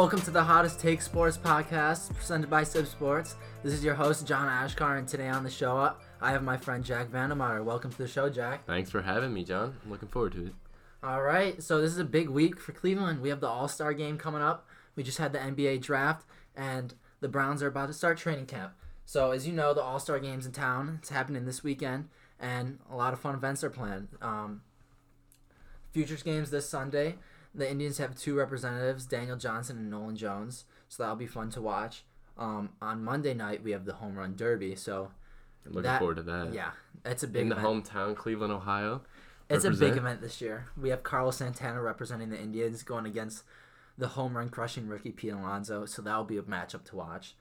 Welcome to the Hottest Take Sports podcast presented by CIBB Sports. This is your host, John Achkar, and today on the show, I have my friend Jack Vandemeyer. Welcome to the show, Jack. Thanks for having me, John. I'm looking forward to it. All right, so this is a big week for Cleveland. We have the All Star game coming up. We just had the NBA draft, and the Browns are about to start training camp. So, as you know, the All Star game's in town. It's happening this weekend, and a lot of fun events are planned. Um, futures games this Sunday. The Indians have two representatives, Daniel Johnson and Nolan Jones, so that'll be fun to watch. Um, on Monday night, we have the Home Run Derby, so I'm looking That- forward to that. yeah, it's a big In the event. hometown, Cleveland, Ohio. It's a big event this year. We have Carlos Santana representing the Indians going against the home run crushing rookie Pete Alonso, so that'll be a matchup to watch.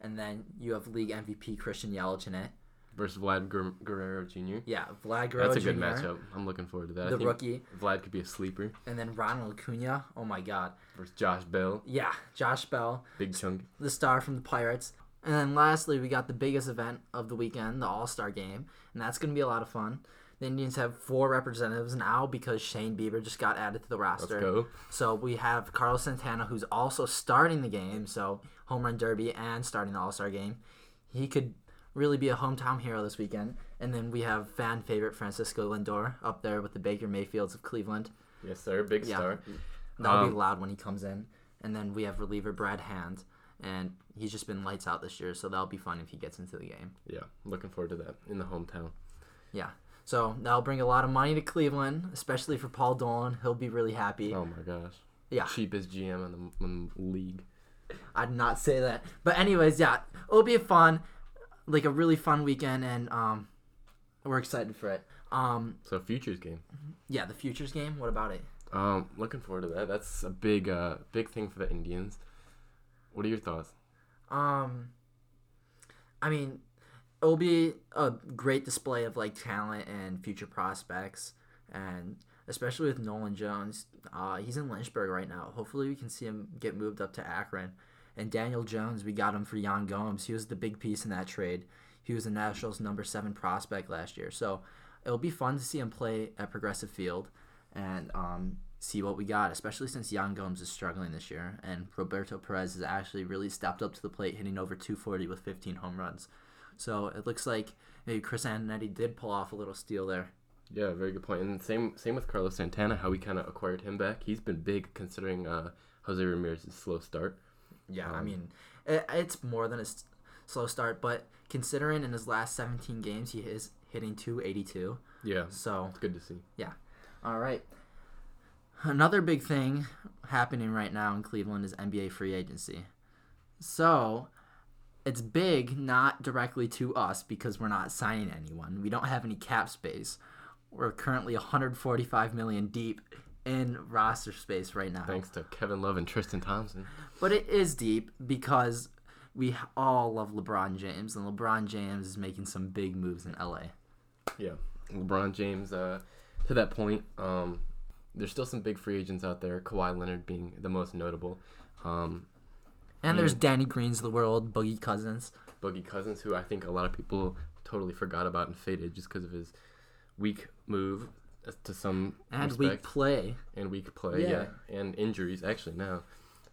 And then you have league MVP Christian Yelich in it. Versus Vlad Guer- Guerrero Jr. Yeah, Vlad Guerrero That's a good Jr., matchup. I'm looking forward to that. I the think rookie, Vlad could be a sleeper and then Ronald Acuna. Oh my God. versus Josh Bell. Yeah, Josh Bell, Big chunk. the star from the Pirates. And then lastly, we got the biggest event of the weekend, the All Star game, and that's going to be a lot of fun. The Indians have four representatives now because Shane Bieber just got added to the roster. Let's go. So we have Carlos Santana, who's also starting the game, so home run derby and starting the All Star game. He could really be a hometown hero this weekend. And then we have fan favorite Francisco Lindor up there with the Baker Mayfields of Cleveland. Yes, sir. Big Yeah. star. That'll be Um, loud when he comes in. And then we have reliever Brad Hand, and he's just been lights out this year, so that'll be fun if he gets into the game. Yeah, looking forward to that in the hometown. Yeah. So that'll bring a lot of money to Cleveland, especially for Paul Dolan. He'll be really happy. Oh my gosh. Yeah. Cheapest GM in the, in the league. I'd not say that. But anyways, yeah, it'll be fun, like a really fun weekend, and um, we're excited for it. Um, So futures game. yeah, the futures game. What about it? Um, looking forward to that. That's a big, uh, big thing for the Indians. What are your thoughts? Um, I mean, it'll be a great display of like talent and future prospects, and especially with Nolan Jones. Uh, he's in Lynchburg right now. Hopefully, we can see him get moved up to Akron. And Daniel Jones, we got him for Yan Gomes. He was the big piece in that trade. He was the Nationals' number seven prospect last year. So it'll be fun to see him play at Progressive Field and um, see what we got, especially since Yan Gomes is struggling this year. And Roberto Perez has actually really stepped up to the plate, hitting over 240 with 15 home runs. So it looks like maybe Chris Antonetti did pull off a little steal there. Yeah, very good point. And same same with Carlos Santana, how we kind of acquired him back. He's been big considering uh, Jose Ramirez's slow start. Yeah, I Um, mean, it, it's more than a s- slow start, but considering in his last 17 games he is hitting 282. Yeah, So it's good to see. Yeah. All right. Another big thing happening right now in Cleveland is NBA free agency. So, it's big not directly to us because we're not signing anyone. We don't have any cap space. We're currently 145 million deep in roster space right now. Thanks to Kevin Love and Tristan Thompson. But it is deep because we all love LeBron James and LeBron James is making some big moves in LA. Yeah, LeBron James. Uh, to that point, um, there's still some big free agents out there. Kawhi Leonard being the most notable. Um, And there's Danny Greens of the world, Boogie Cousins. Boogie Cousins, who I think a lot of people totally forgot about and faded just because of his weak move to some And weak play. and weak play, Yeah. yeah, and injuries actually now.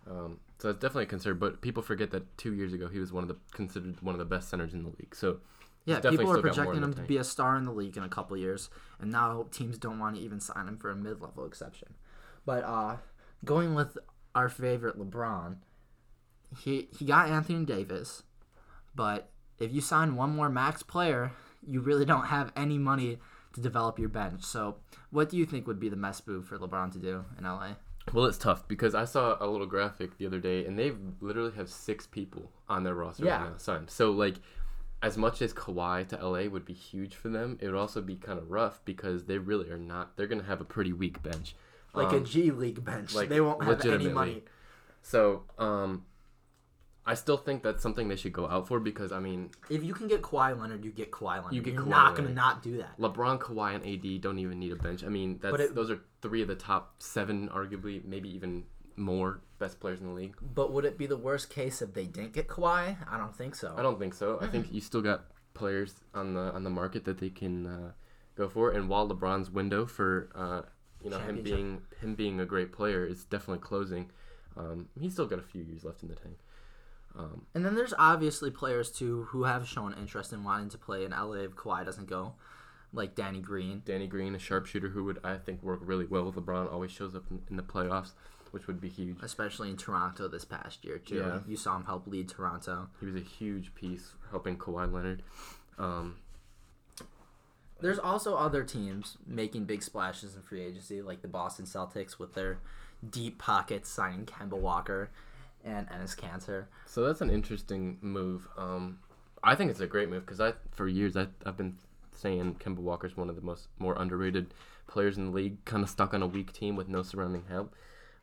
Um, so it's definitely a concern. But people forget that two years ago he was one of the considered one of the best centers in the league. So Yeah, people are still got more projecting him to be a star in the league in a couple years, and now teams don't want to even sign him for a mid-level exception. But uh, going with our favorite LeBron, he he got Anthony Davis, but if you sign one more max player, you really don't have any money to develop your bench. So, what do you think would be the best move for LeBron to do in LA? well, it's tough because I saw a little graphic the other day, and they literally have six people on their roster Yeah. right now signed. So like. As much as Kawhi to LA would be huge for them, it would also be kind of rough because they really are not. They're gonna have a pretty weak bench. Like a Um, G League bench, like, they won't have any money. So, um, I still think that's something they should go out for because I mean, If you can get Kawhi Leonard, you get Kawhi Leonard. You get You're Kawhi not gonna Leonard. not do that. LeBron, Kawhi, and AD don't even need a bench. I mean, that's it- those are three of the top seven, arguably maybe even more best players in the league. But would it be the worst case if they didn't get Kawhi? I don't think so. I don't think so. I think you still got players on the on the market that they can uh, go for. And while LeBron's window for uh, you know him Championship. being him being a great player is definitely closing, Um, he's still got a few years left in the tank. Um, And then there's obviously players too who have shown interest in wanting to play in LA if Kawhi doesn't go, like Danny Green. Danny Green, a sharpshooter who would I think work really well with LeBron, always shows up in, in the playoffs, which would be huge. especially in Toronto this past year too. Yeah. You saw him help lead Toronto. He was a huge piece helping Kawhi Leonard. Um, There's also other teams making big splashes in free agency, like the Boston Celtics with their deep pockets signing Kemba Walker and Enes Kanter. so that's an interesting move. Um, I think it's a great move because I for years I, I've been saying Kemba Walker's one of the most more underrated players in the league, kind of stuck on a weak team with no surrounding help.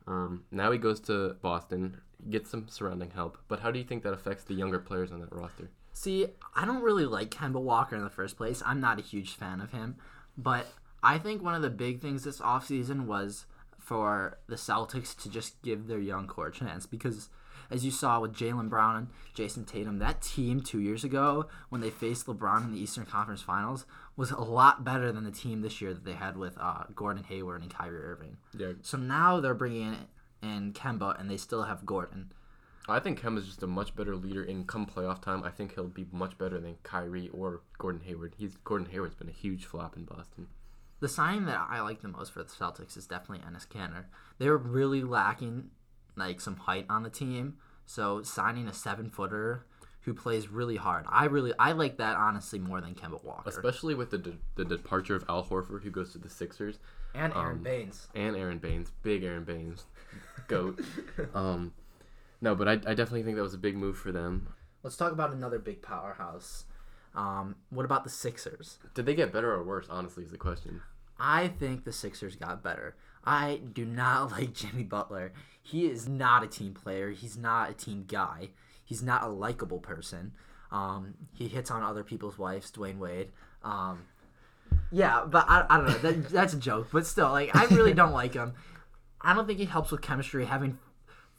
Um, now he goes to Boston, gets some surrounding help. But how do you think that affects the younger players on that roster? See, I don't really like Kemba Walker in the first place. I'm not a huge fan of him. But I think one of the big things this offseason was for the Celtics to just give their young core a chance because as you saw with Jaylen Brown and Jayson Tatum, that team two years ago when they faced LeBron in the Eastern Conference Finals was a lot better than the team this year that they had with uh, Gordon Hayward and Kyrie Irving. Yeah, So now they're bringing in, in Kemba and they still have Gordon. I think Kemba's just a much better leader in come playoff time. I think he'll be much better than Kyrie or Gordon Hayward. He's Gordon Hayward's been a huge flop in Boston. The signing that I like the most for the Celtics is definitely Enes Kanter. They were really lacking like some height on the team, so signing a seven footer who plays really hard. I really I like that honestly more than Kemba Walker Especially with the de- the departure of Al Horford, who goes to the Sixers, and Aron um, Baynes. and Aron Baynes, big Aron Baynes, goat. um, no, but I, I definitely think that was a big move for them. Let's talk about another big powerhouse. Um, what about the Sixers? Did they get better or worse? Honestly, is the question. I think the Sixers got better. I do not like Jimmy Butler. He is not a team player. He's not a team guy. He's not a likable person. Um, he hits on other people's wives, Dwyane Wade. Um, yeah, but I, I don't know. That, that's a joke. But still, like I really don't like him. I don't think he helps with chemistry. Having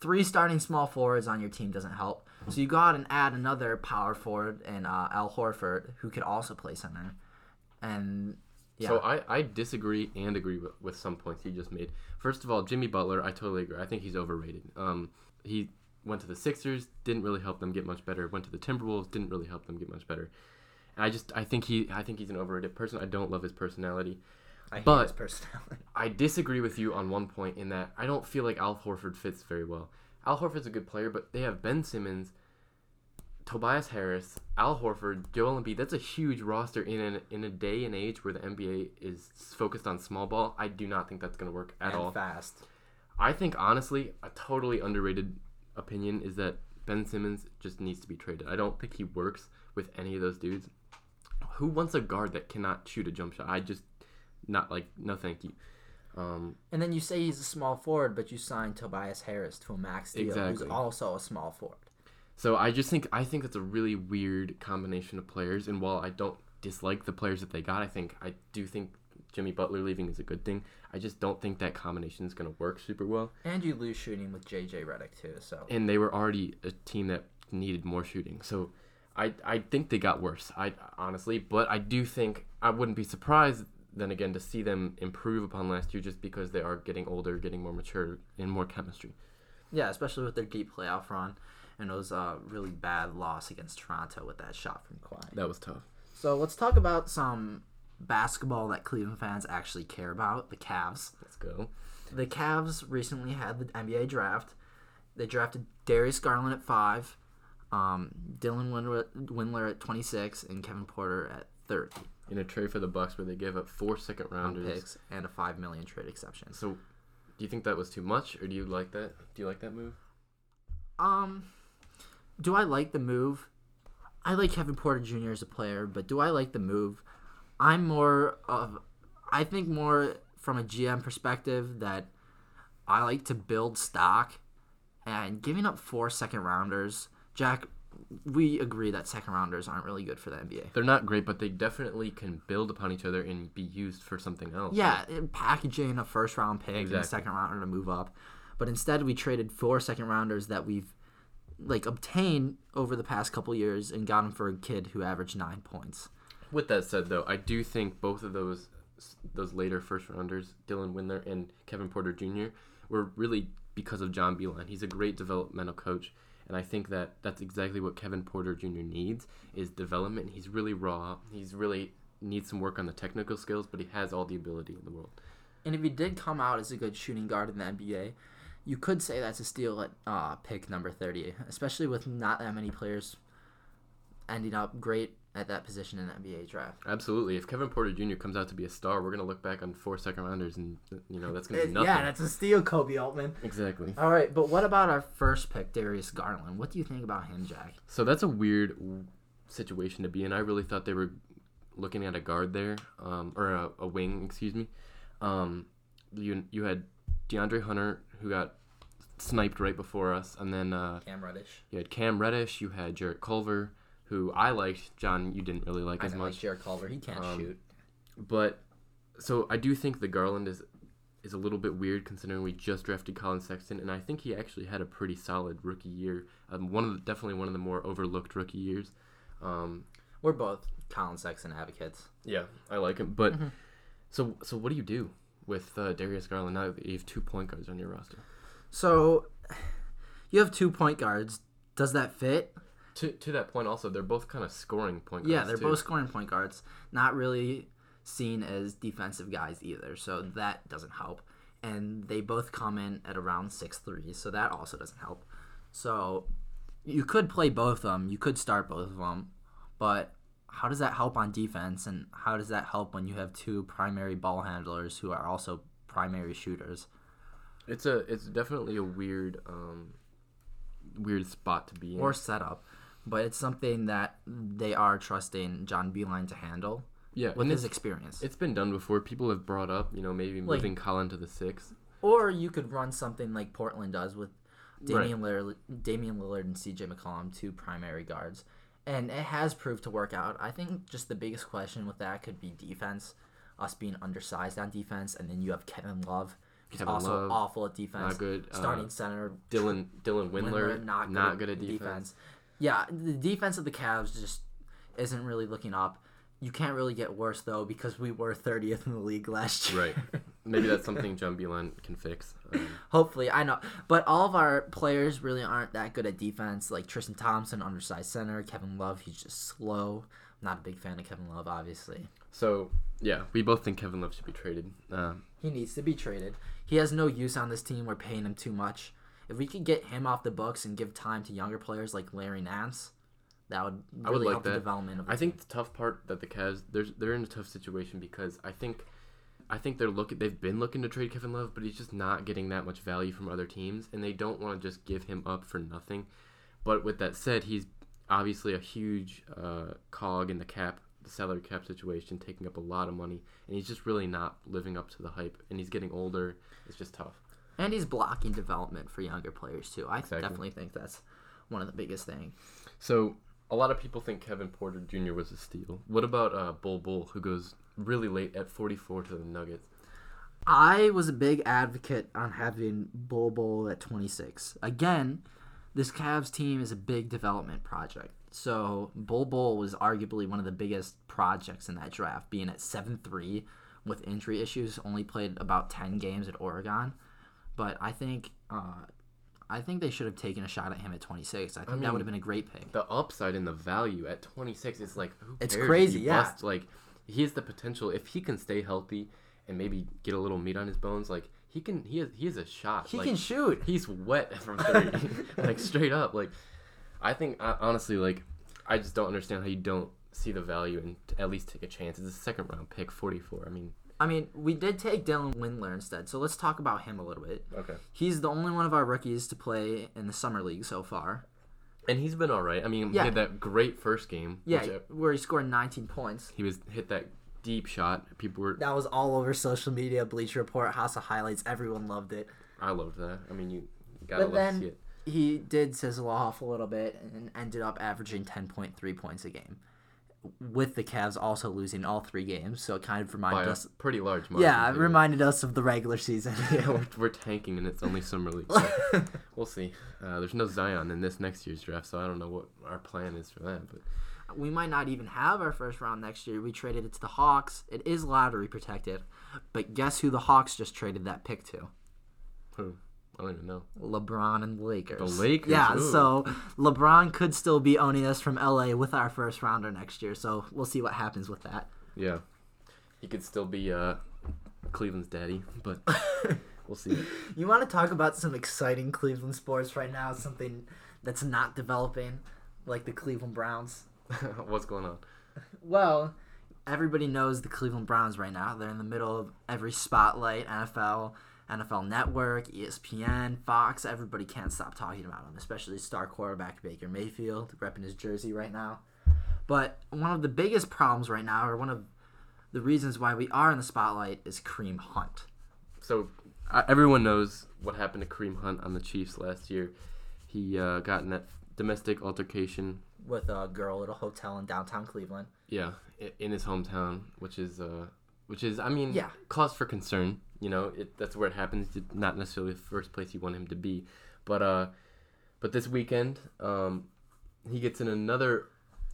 three starting small forwards on your team doesn't help. So you go out and add another power forward and uh, Al Horford, who could also play center. And yeah, So I, I disagree and agree with, with some points he just made. First of all, Jimmy Butler, I totally agree. I think he's overrated. Um, he went to the Sixers, didn't really help them get much better. Went to the Timberwolves, didn't really help them get much better. And I just I think he I think he's an overrated person. I don't love his personality. I hate but- his personality. I disagree with you on one point in that I don't feel like Al Horford fits very well. Al Horford's a good player, but they have Ben Simmons, Tobias Harris, Al Horford, Joel Embiid. That's a huge roster in an, in a day and age where the NBA is focused on small ball. I do not think that's going to work at and all. fast. I think honestly, a totally underrated opinion is that Ben Simmons just needs to be traded. I don't think he works with any of those dudes. Who wants a guard that cannot shoot a jump shot? I just not like no thank you. Um, And then you say he's a small forward, but you signed Tobias Harris to a max deal, Exactly. who's also a small forward. So I just think I think that's a really weird combination of players. And while I don't dislike the players that they got, I think I do think Jimmy Butler leaving is a good thing. I just don't think that combination is going to work super well. And you lose shooting with JJ Redick too. So And they were already a team that needed more shooting. So I I think they got worse. I honestly, but I do think I wouldn't be surprised then again to see them improve upon last year just because they are getting older, getting more mature, and more chemistry. yeah, especially with their deep playoff run and it was a really bad loss against Toronto with that shot from Kawhi. That was tough. So let's talk about some basketball that Cleveland fans actually care about: the Cavs. Let's go. The Cavs recently had the NBA draft. They drafted Darius Garland at five, um, Dylan Windler, at twenty six, and Kevin Porter at thirty. In a trade for the Bucks where they gave up four second round rounders. picks and a five million trade exception. So, do you think that was too much, or do you like that? Do you like that move? Um, do I like the move? I like Kevin Porter Jr. as a player, but do I like the move? I'm more of, I think more from a GM perspective that I like to build stock, and giving up four second rounders, Jack. We agree that second rounders aren't really good for the NBA. They're not great, but they definitely can build upon each other and be used for something else. Yeah, packaging a first round pick and a second rounder to move up. But instead, we traded four second rounders that we've like obtained over the past couple years and got him for a kid who averaged nine points. With that said, though, I do think both of those those later first rounders, Dylan Windler and Kevin Porter Jr., were really because of John Beilein. He's a great developmental coach, and I think that that's exactly what Kevin Porter Jr. needs is development. He's really raw. He's really needs some work on the technical skills, but he has all the ability in the world. And if he did come out as a good shooting guard in the NBA, you could say that's a steal at uh, pick number 30, especially with not that many players ending up great at that position in the NBA draft. Absolutely. If Kevin Porter Jr. comes out to be a star, we're gonna look back on four second rounders, and you know that's gonna be nothing. yeah, that's a steal, Koby Altman. exactly. All right, but what about our first pick, Darius Garland? What do you think about him, Jack? So that's a weird situation to be in. I really thought they were looking at a guard there, um, or a, a wing, excuse me. Um, you you had DeAndre Hunter who got sniped right before us, and then uh, Cam Reddish. you had Cam Reddish, you had Jarrett Culver, who I liked. John, you didn't really like I as don't much, like Jarrett Culver. He can't Um, shoot. but so I do think the Garland is is a little bit weird considering we just drafted Collin Sexton, and I think he actually had a pretty solid rookie year. Um, one of the, definitely one of the more overlooked rookie years. Um, We're both Collin Sexton advocates. Yeah, I like him. But Mhm. so so what do you do with uh, Darius Garland now that you have two point guards on your roster? So you have two point guards. Does that fit? To to that point, also they're both kind of scoring point guards. Yeah, they're too. both scoring point guards. Not really seen as defensive guys either, so that doesn't help. And they both come in at around six three, so that also doesn't help. So you could play both of them. You could start both of them, but how does that help on defense? And how does that help when you have two primary ball handlers who are also primary shooters? It's a it's definitely a weird um weird spot to be in. or setup, but it's something that they are trusting John Beilein to handle yeah, with his experience. it's been done before. People have brought up, you know, maybe Like- moving Collin to the six. Or you could run something like Portland does with Right. Damian Lillard, Damian Lillard and CJ McCollum, two primary guards, and it has proved to work out. I think just the biggest question with that could be defense, us being undersized on defense, and then you have Kevin Love, who's Kevin also Love, awful at defense, Not good. starting Uh, center, Dylan Dylan Windler, Windler, not not, good, good, at at defense. Yeah, the defense of the Cavs just isn't really looking up. You can't really get worse though because we were 30th in the league last year. Right. Maybe that's something John Beilein can fix. Um, Hopefully, I know, but all of our players really aren't that good at defense. Like Tristan Thompson, undersized center. Kevin Love, he's just slow. I'm not a big fan of Kevin Love, obviously. so yeah, we both think Kevin Love should be traded. Um, He needs to be traded. He has no use on this team. We're paying him too much. If we could get him off the books and give time to younger players like Larry Nance, that would I would really like help the development of the I team. think the tough part that the Cavs there's they're in a tough situation because I think I think they're looking they've been looking to trade Kevin Love, but he's just not getting that much value from other teams, and they don't want to just give him up for nothing. But with that said, he's obviously a huge uh, cog in the cap, the salary cap situation, taking up a lot of money, and he's just really not living up to the hype. And he's getting older. It's just tough. And he's blocking development for younger players too. I Exactly. definitely think that's one of the biggest things. So a lot of people think Kevin Porter Jr. was a steal. What about uh, Bol Bol, who goes really late at 44 to the Nuggets? I was a big advocate on having Bol Bol at 26. Again, this Cavs team is a big development project. So Bol Bol was arguably one of the biggest projects in that draft, being at 7-3 with injury issues. Only played about 10 games at Oregon, but I think uh, I think they should have taken a shot at him at 26. I think that mean, would have been a great pick. The upside and the value at 26 is like, who It's crazy, yeah. busts? Like, he has the potential if he can stay healthy and maybe get a little meat on his bones. Like, he can. He has. He has a shot. He like, can shoot. He's wet from three, like straight up. Like, I think honestly, like, I just don't understand how you don't see the value and at least take a chance. It's a second round pick, 44. I mean, I mean, we did take Dylan Windler instead, so let's talk about him a little bit. okay. He's the only one of our rookies to play in the summer league so far. And he's been all right. I mean, Yeah. he had that great first game. Yeah, which, uh, where he scored 19 points. he was hit that deep shot. People were. That was all over social media, Bleacher Report, House of Highlights. Everyone loved it. I loved that. I mean, you gotta But love to then see it. he did sizzle off a little bit and ended up averaging 10.3 points a game. With the Cavs also losing all three games, so it kind of By reminded a us. pretty large margin. Yeah, it too. reminded us of the regular season. yeah, we're, we're tanking and it's only summer league. So we'll see. Uh, there's no Zion in this next year's draft, so I don't know what our plan is for that. But we might not even have our first round next year. We traded it to the Hawks. It is lottery protected, but guess who the Hawks just traded that pick to? who? I don't even know. LeBron and the Lakers. The Lakers, Yeah, ooh. so LeBron could still be owning us from LA with our first rounder next year. So we'll see what happens with that. Yeah, he could still be uh, Cleveland's daddy, but we'll see. You want to talk about some exciting Cleveland sports right now? Something that's not developing, like the Cleveland Browns. What's going on? Well, everybody knows the Cleveland Browns right now. They're in the middle of every spotlight NFL, NFL Network, ESPN, Fox. Everybody can't stop talking about him, especially star quarterback Baker Mayfield, repping his jersey right now. But one of the biggest problems right now, or one of the reasons why we are in the spotlight, is Kareem Hunt. So uh, everyone knows what happened to Kareem Hunt on the Chiefs last year. He uh, got in that domestic altercation. With a girl at a hotel in downtown Cleveland. Yeah, in his hometown, which is uh, which is I mean, Yeah. cause for concern. You know, it, that's where it happens. It's not necessarily the first place you want him to be, but uh, but this weekend, um, he gets in another,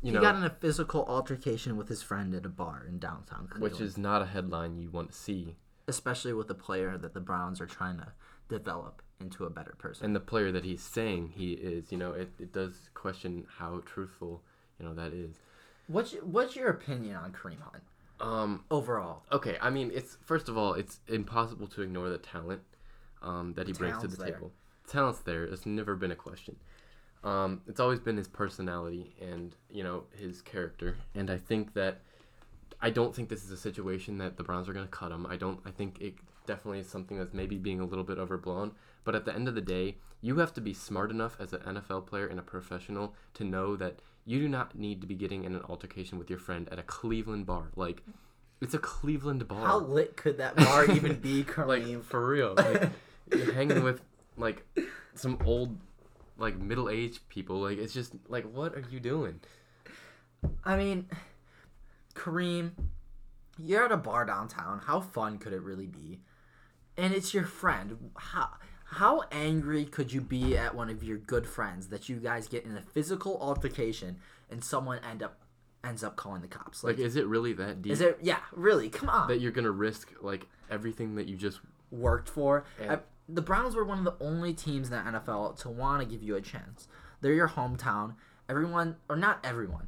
you he know, got in a physical altercation with his friend at a bar in downtown Cleveland. which is not a headline you want to see. especially with a player that the Browns are trying to develop into a better person. and the player that he's saying he is, you know, it, it does question how truthful, you know, that is. What's your, what's your opinion on Kareem Hunt Um, overall? okay, I mean, it's first of all, it's impossible to ignore the talent um, that he brings to Talent's the there. table. Talent's there. It's never been a question. Um, it's always been his personality and you know his character, and I think that I don't think this is a situation that the Browns are going to cut him. I don't. I think it definitely is something that's maybe being a little bit overblown. But at the end of the day, you have to be smart enough as an NFL player and a professional to know that you do not need to be getting in an altercation with your friend at a Cleveland bar. Like, it's a Cleveland bar. How lit could that bar even be, like Kareem? for real. Like, you're hanging with like some old, like middle aged people. Like it's just like, what are you doing? I mean, Kareem, you're at a bar downtown. How fun could it really be? And it's your friend. How how angry could you be at one of your good friends that you guys get in a physical altercation and someone end up ends up calling the cops? Like, is it really that deep Is it? Yeah, really. Come on. that you're gonna risk like everything that you just? worked for. I- the Browns were one of the only teams in the NFL to want to give you a chance. They're your hometown. Everyone, or not everyone,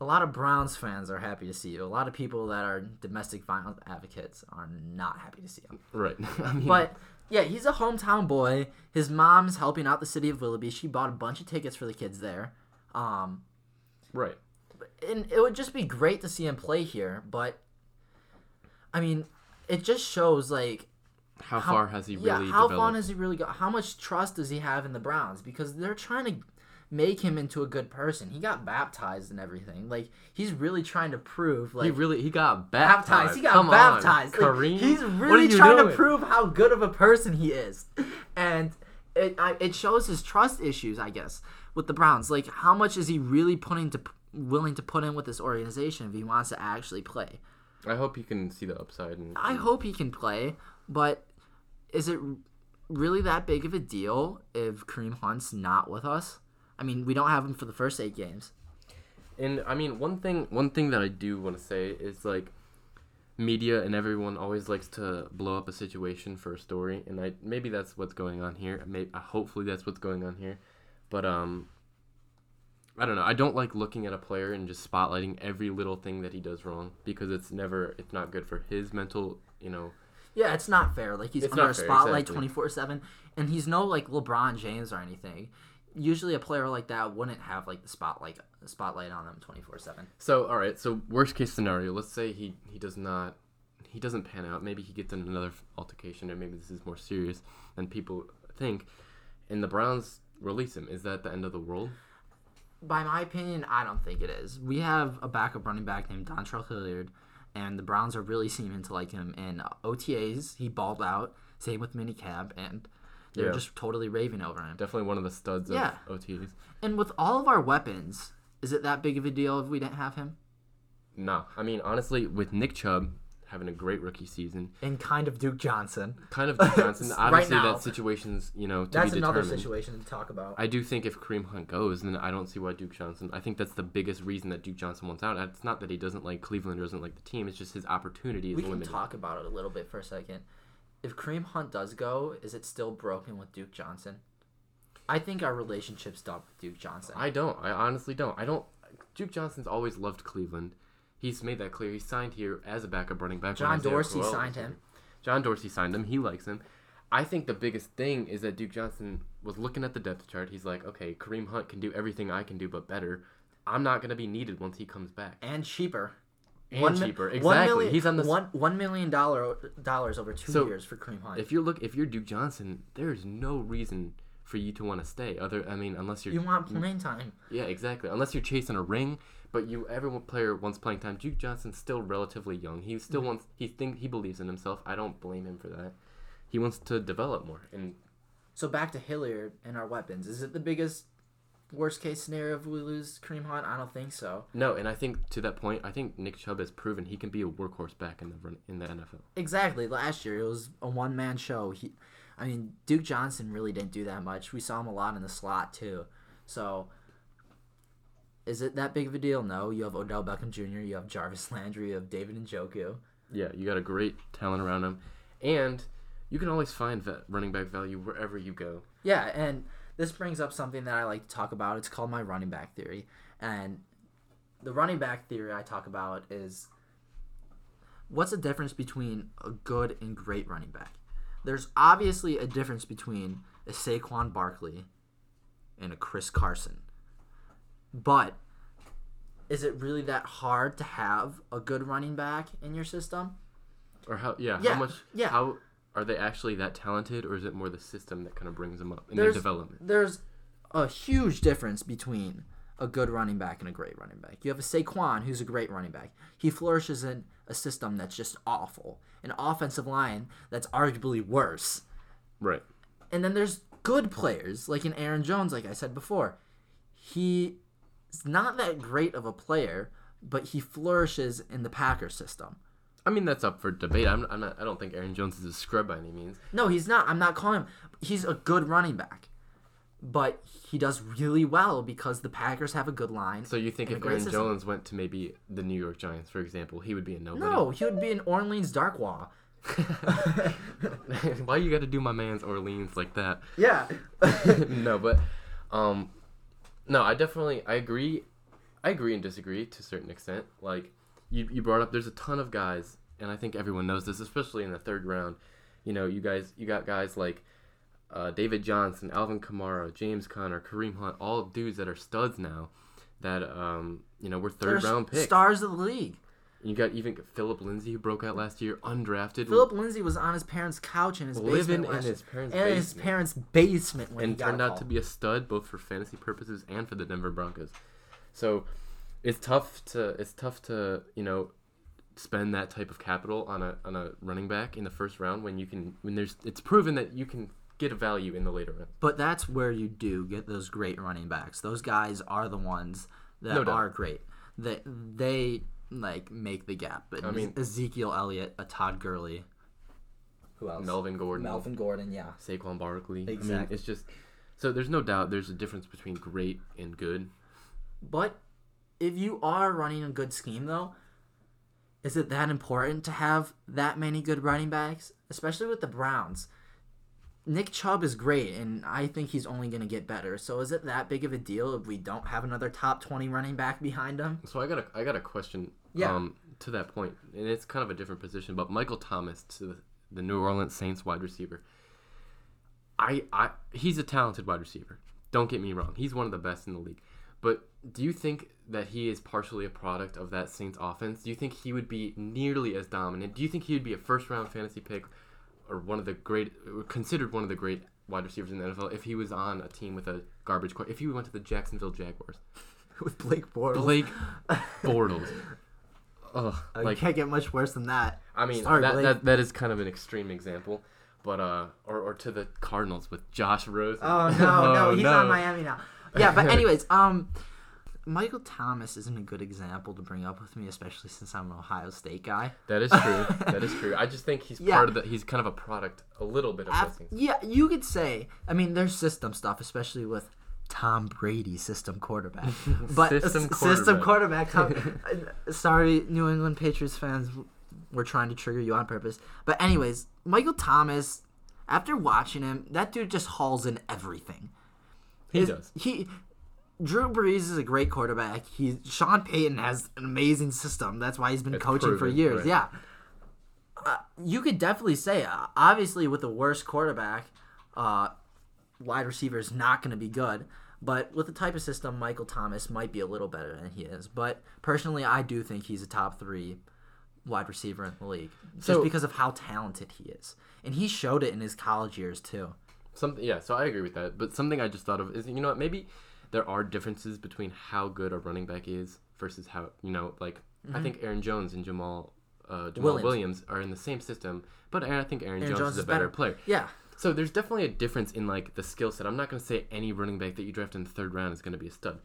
a lot of Browns fans are happy to see you. A lot of people that are domestic violence advocates are not happy to see you. Right. I mean, But yeah, he's a hometown boy. His mom's helping out the city of Willoughby. She bought a bunch of tickets for the kids there. Um, right. and it would just be great to see him play here. But I mean, it just shows like How, how- far has he really yeah, how developed? far has he really got? How much trust does he have in the Browns? Because they're trying to make him into a good person. He got baptized and everything. Like he's really trying to prove like he really he got baptized. baptized. He got Come baptized. On, Like, Kareem. he's really trying to prove how good of a person he is, and it I, it shows his trust issues, I guess, with the Browns. Like how much is he really putting to willing to put in with this organization if he wants to actually play? I hope he can see the upside. And, I hope he can play, but is it really that big of a deal if Kareem Hunt's not with us? I mean, we don't have him for the first eight games. And I mean, one thing one thing that I do want to say is like media and everyone always likes to blow up a situation for a story, and I maybe that's what's going on here. Maybe hopefully that's what's going on here, but um. I don't know. I don't like looking at a player and just spotlighting every little thing that he does wrong because it's never it's not good for his mental, you know. Yeah, it's not fair. Like he's It's under a spotlight twenty four seven, and he's no like LeBron James or anything. Usually, a player like that wouldn't have like the spotlight spotlight on them twenty four seven. So, all right. So, worst case scenario, let's say he he does not he doesn't pan out. Maybe he gets in another altercation, or maybe this is more serious than people think, and the Browns release him. Is that the end of the world? By my opinion, I don't think it is. We have a backup running back named Dontrell Hilliard, and the Browns are really seeming to like him. In OTAs, he balled out. Same with minicamp, and they're Yeah. just totally raving over him. Definitely one of the studs of Yeah. OTs. And with all of our weapons, is it that big of a deal if we didn't have him? No, I mean honestly, with Nick Chubb having a great rookie season, And kind of Duke Johnson. kind of Duke Johnson. Right obviously, now. that situation's you know to That's be another situation to talk about. I do think if Kareem Hunt goes, then I don't see why Duke Johnson. I think that's the biggest reason that Duke Johnson wants out. It's not that he doesn't like Cleveland or doesn't like the team. It's just his opportunity is we can talk about it a little bit for a second. If Kareem Hunt does go, is it still broken with Duke Johnson? I think our relationship's done with Duke Johnson. I don't. I honestly don't. I don't. Duke Johnson's always loved Cleveland. He's made that clear. He signed here as a backup running back. John Dorsey Crowell signed him. John Dorsey signed him. He likes him. I think the biggest thing is that Duke Johnson was looking at the depth chart. He's like, okay, Kareem Hunt can do everything I can do, but better. I'm not gonna be needed once he comes back. and cheaper. And One cheaper, one exactly. million- He's on the. one one million dollar dollars over two So, years for Kareem Hunt. If you're look, if you're Duke Johnson, there's no reason for you to want to stay. Other, I mean, unless you're you want playing time, Yeah, exactly. Unless you're chasing a ring, but you every one player wants playing time. Duke Johnson's still relatively young. He still Mm-hmm. wants he think he believes in himself. I don't blame him for that. He wants to develop more. And so back to Hilliard and our weapons. Is it the biggest worst case scenario if we lose Kareem Hunt? I don't think so. no, and I think to that point, I think Nick Chubb has proven he can be a workhorse back in the run, in the NFL. Exactly. Last year it was a one man show. He, I mean, Duke Johnson really didn't do that much. We saw him a lot in the slot too. So, is it that big of a deal? No. You have Odell Beckham Jr. You have Jarvis Landry. You have David Njoku. Yeah, you got a great talent around him, and you can always find running back value wherever you go. Yeah, and this brings up something that I like to talk about. It's called my running back theory. And the running back theory I talk about is what's the difference between a good and great running back? There's obviously a difference between a Saquon Barkley and a Chris Carson. But is it really that hard to have a good running back in your system? Or how? Yeah, Yeah, how much? yeah. How are they actually that talented, or is it more the system that kind of brings them up in There's- their development? there's a huge difference between a good running back and a great running back. You have a Saquon who's a great running back. He flourishes in a system that's just awful, an offensive line that's arguably worse. Right. And then there's good players like an Aaron Jones, like I said before. He's not that great of a player, but he flourishes in the Packers system. I mean, that's up for debate. I'm, I'm not. I don't think Aaron Jones is a scrub by any means. No, he's not. I'm not calling him. He's a good running back. But he does really well because the Packers have a good line. So you think if Aaron system. Jones went to maybe the New York Giants, for example, he would be a nobody? No, he would be in Orleans Darkwa. Why you got to do my man's Orleans like that? Yeah. no, but um, no, I definitely I agree. I agree and disagree to a certain extent. Like you, you brought up, there's a ton of guys, and I think everyone knows this, especially in the third round. You know, you guys, you got guys like uh, David Johnson, Alvin Kamara, James Conner, Kareem Hunt, all dudes that are studs now. That um, you know, were 3rd round picks. Stars of the league. You got even Phillip Lindsay who broke out last year, undrafted, Phillip Lindsay was on his parents' couch in his living basement. in his parents' and his parents' basement when and turned out call. to be a stud both for fantasy purposes and for the Denver Broncos. So it's tough to it's tough to you know spend that type of capital on a on a running back in the first round when you can when there's it's proven that you can get a value in the later round. But that's where you do get those great running backs. Those guys are the ones that No are great. That they like make the gap. But I mean- Ezekiel Elliott, a Todd Gurley. Who else? Melvin Gordon, Melvin Gordon, yeah. Saquon Barkley. I mean, Exactly. it's just so there's no doubt there's a difference between great and good. But if you are running a good scheme, though, is it that important to have that many good running backs, especially with the Browns? Nick Chubb is great, and I think he's only going to get better. So is it that big of a deal if we don't have another top twenty running back behind him? So I got a I got a question Yeah. um to that point, and it's kind of a different position, but Michael Thomas to the, the New Orleans Saints wide receiver. I I he's a talented wide receiver. Don't get me wrong. He's one of the best in the league. But do you think that he is partially a product of that Saints offense? Do you think he would be nearly as dominant? Do you think he would be a first round fantasy pick or one of the great considered one of the great wide receivers in the NFL if he was on a team with a garbage core? If he went to the Jacksonville Jaguars? with Blake Bortles. Blake Bortles. Ugh, Uh, like can't get much worse than that. I mean Sorry, that, Blake. that that is kind of an extreme example, but uh, or, or to the Cardinals with Josh Rosen. Oh no, no, Oh, he's no. on Miami now. Yeah, but anyways, um, Michael Thomas isn't a good example to bring up with me, especially since I'm an Ohio State guy. That is true. that is true. I just think he's Yeah. part of the. He's kind of a product, a little bit of Af- things. yeah, you could say. I mean, there's system stuff, especially with Tom Brady, system quarterback. But System s- system quarterback. quarterback. Tom, uh, sorry, New England Patriots fans. we're trying to trigger you on purpose. But anyways, Michael Thomas, after watching him, that dude just hauls in everything. He His- does. He Drew Brees is a great quarterback. He Sean Payton has an amazing system. That's why he's been It's coaching for years. right. Yeah. Uh, you could definitely say, uh, obviously, with the worst quarterback, uh, wide receiver is not going to be good. But with the type of system, Michael Thomas might be a little better than he is. But personally, I do think he's a top three wide receiver in the league just So- because of how talented he is, and he showed it in his college years too. Something, yeah. So I agree with that. But something I just thought of is, you know what? Maybe there are differences between how good a running back is versus how, you know, like I think Aaron Jones and Jamal, uh, Jamal Mm-hmm. Williams. Williams. are in the same system, but I think Aaron, Aaron Jones, is a better, player. Yeah, So there's definitely a difference in like the skill set. I'm not going to say any running back that you draft in the third round is going to be a stud,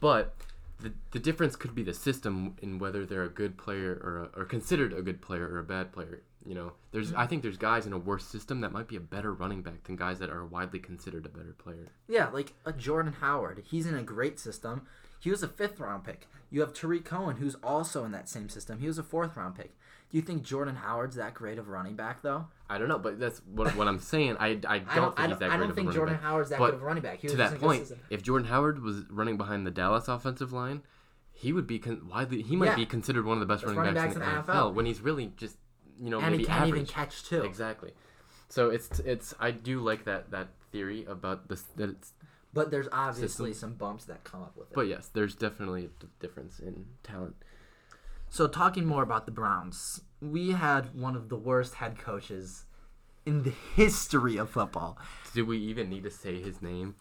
but the, the difference could be the system in whether they're a good player or a, or considered a good player or a bad player. You know, there's mm-hmm. I think there's guys in a worse system that might be a better running back than guys that are widely considered a better player. Yeah, like a Jordan Howard. He's in a great system. He was a fifth round pick. You have Tarik Cohen, who's also in that same system. He was a fourth round pick. Do you think Jordan Howard's that great of a running back, though? I don't know, but that's what, what I'm saying. I, I don't I think don't. I he's that I great don't of a think running Jordan back. Howard's that But good of a running back. He was to just that in a good point, if Jordan Howard was running behind the Dallas offensive line, he would be con- widely. He might Yeah. be considered one of the best running, running backs, in the NFL, when he's really just you know and he maybe can't even average. catch too. Exactly. So it's it's I do like that that theory about this that it's But there's obviously some bumps that come up with it. but yes, there's definitely a d- difference in talent. So talking more about the Browns, we had one of the worst head coaches in the history of football. Do we even need to say his name?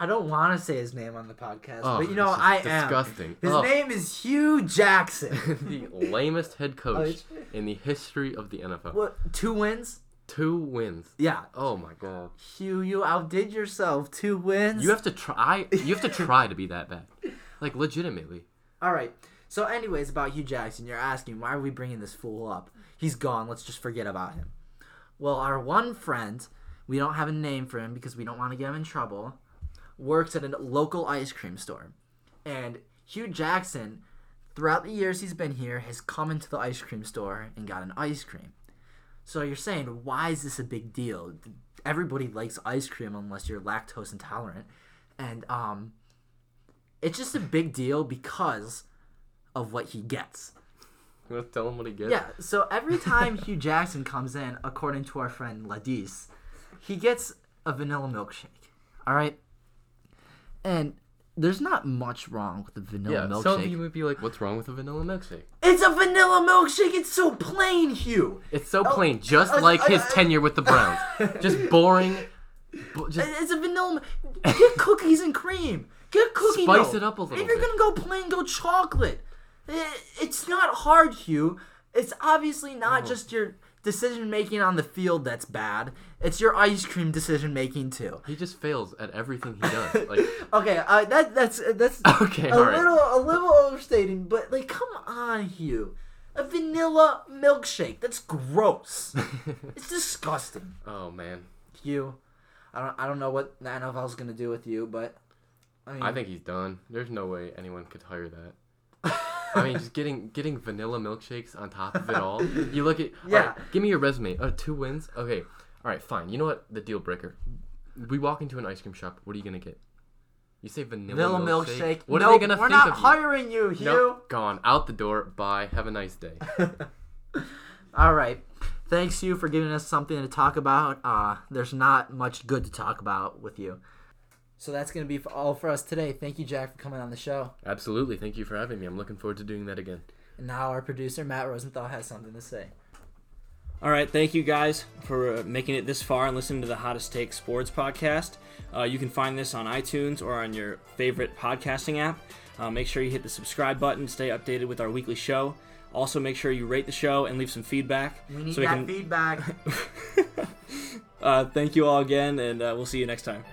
I don't want to say his name on the podcast, Oh, but you know I disgusting. am. Disgusting. His Oh. name is Hue Jackson. the lamest head oh, coach in the history of the NFL. what? Two wins? Two wins. Yeah. Oh my god. Hue, you outdid yourself. Two wins. You have to try. You have to try to be that bad. Like legitimately. All right. So, anyways, about Hue Jackson, you're asking why are we bringing this fool up? He's gone. Let's just forget about him. Well, our one friend, we don't have a name for him because we don't want to get him in trouble, works at a local ice cream store, and Hue Jackson, throughout the years he's been here, has come into the ice cream store and got an ice cream. So you're saying, why is this a big deal? Everybody likes ice cream unless you're lactose intolerant, and um, it's just a big deal because of what he gets. Let's tell him what he gets. Yeah, so every time Hue Jackson comes in, according to our friend Ladis, he gets a vanilla milkshake. All right? And there's not much wrong with the vanilla milkshake. Yeah. Some of you would be like, "What's wrong with a vanilla milkshake?" It's a vanilla milkshake. It's so plain, Hue. It's so plain, just uh, like uh, his uh, tenure with the Browns. just boring. bo- Just It's a vanilla. Get cookies and cream. Get cookie Spice dough. it up a little If you're bit. gonna go plain, go chocolate. It's not hard, Hue. It's obviously not Oh. just your decision making on the field that's bad. It's your ice cream decision making too. he just fails at everything he does. Like, Okay, uh, that that's that's okay, a all right. little a little overstating, but like, come on, Hue. A vanilla milkshake. That's gross. it's disgusting. oh man, Hue. I don't I don't know what the NFL's gonna do with you, but I mean I think he's done. There's no way anyone could hire that. I mean, just getting getting vanilla milkshakes on top of it all. You look at Yeah. yeah. give me your resume. Oh, two wins. Okay, all right, fine. You know what? The deal breaker. We walk into an ice cream shop. What are you gonna get? You say vanilla, vanilla milkshake. milkshake. What no, are they gonna we're think not of you? hiring you, Hue. Nope, gone out the door. Bye. Have a nice day. All right. Thanks, you for giving us something to talk about. Uh, there's not much good to talk about with you. So that's going to be all for us today. Thank you, Jack, for coming on the show. Absolutely. Thank you for having me. I'm looking forward to doing that again. And now our producer, Matt Rosenthal, has something to say. All right, thank you guys for uh, making it this far and listening to the Hottest Take Sports podcast. Uh, you can find this on iTunes or on your favorite podcasting app. Uh, make sure you hit the subscribe button to stay updated with our weekly show. Also, make sure you rate the show and leave some feedback. We need so we that can- feedback. uh, thank you all again, and uh, we'll see you next time.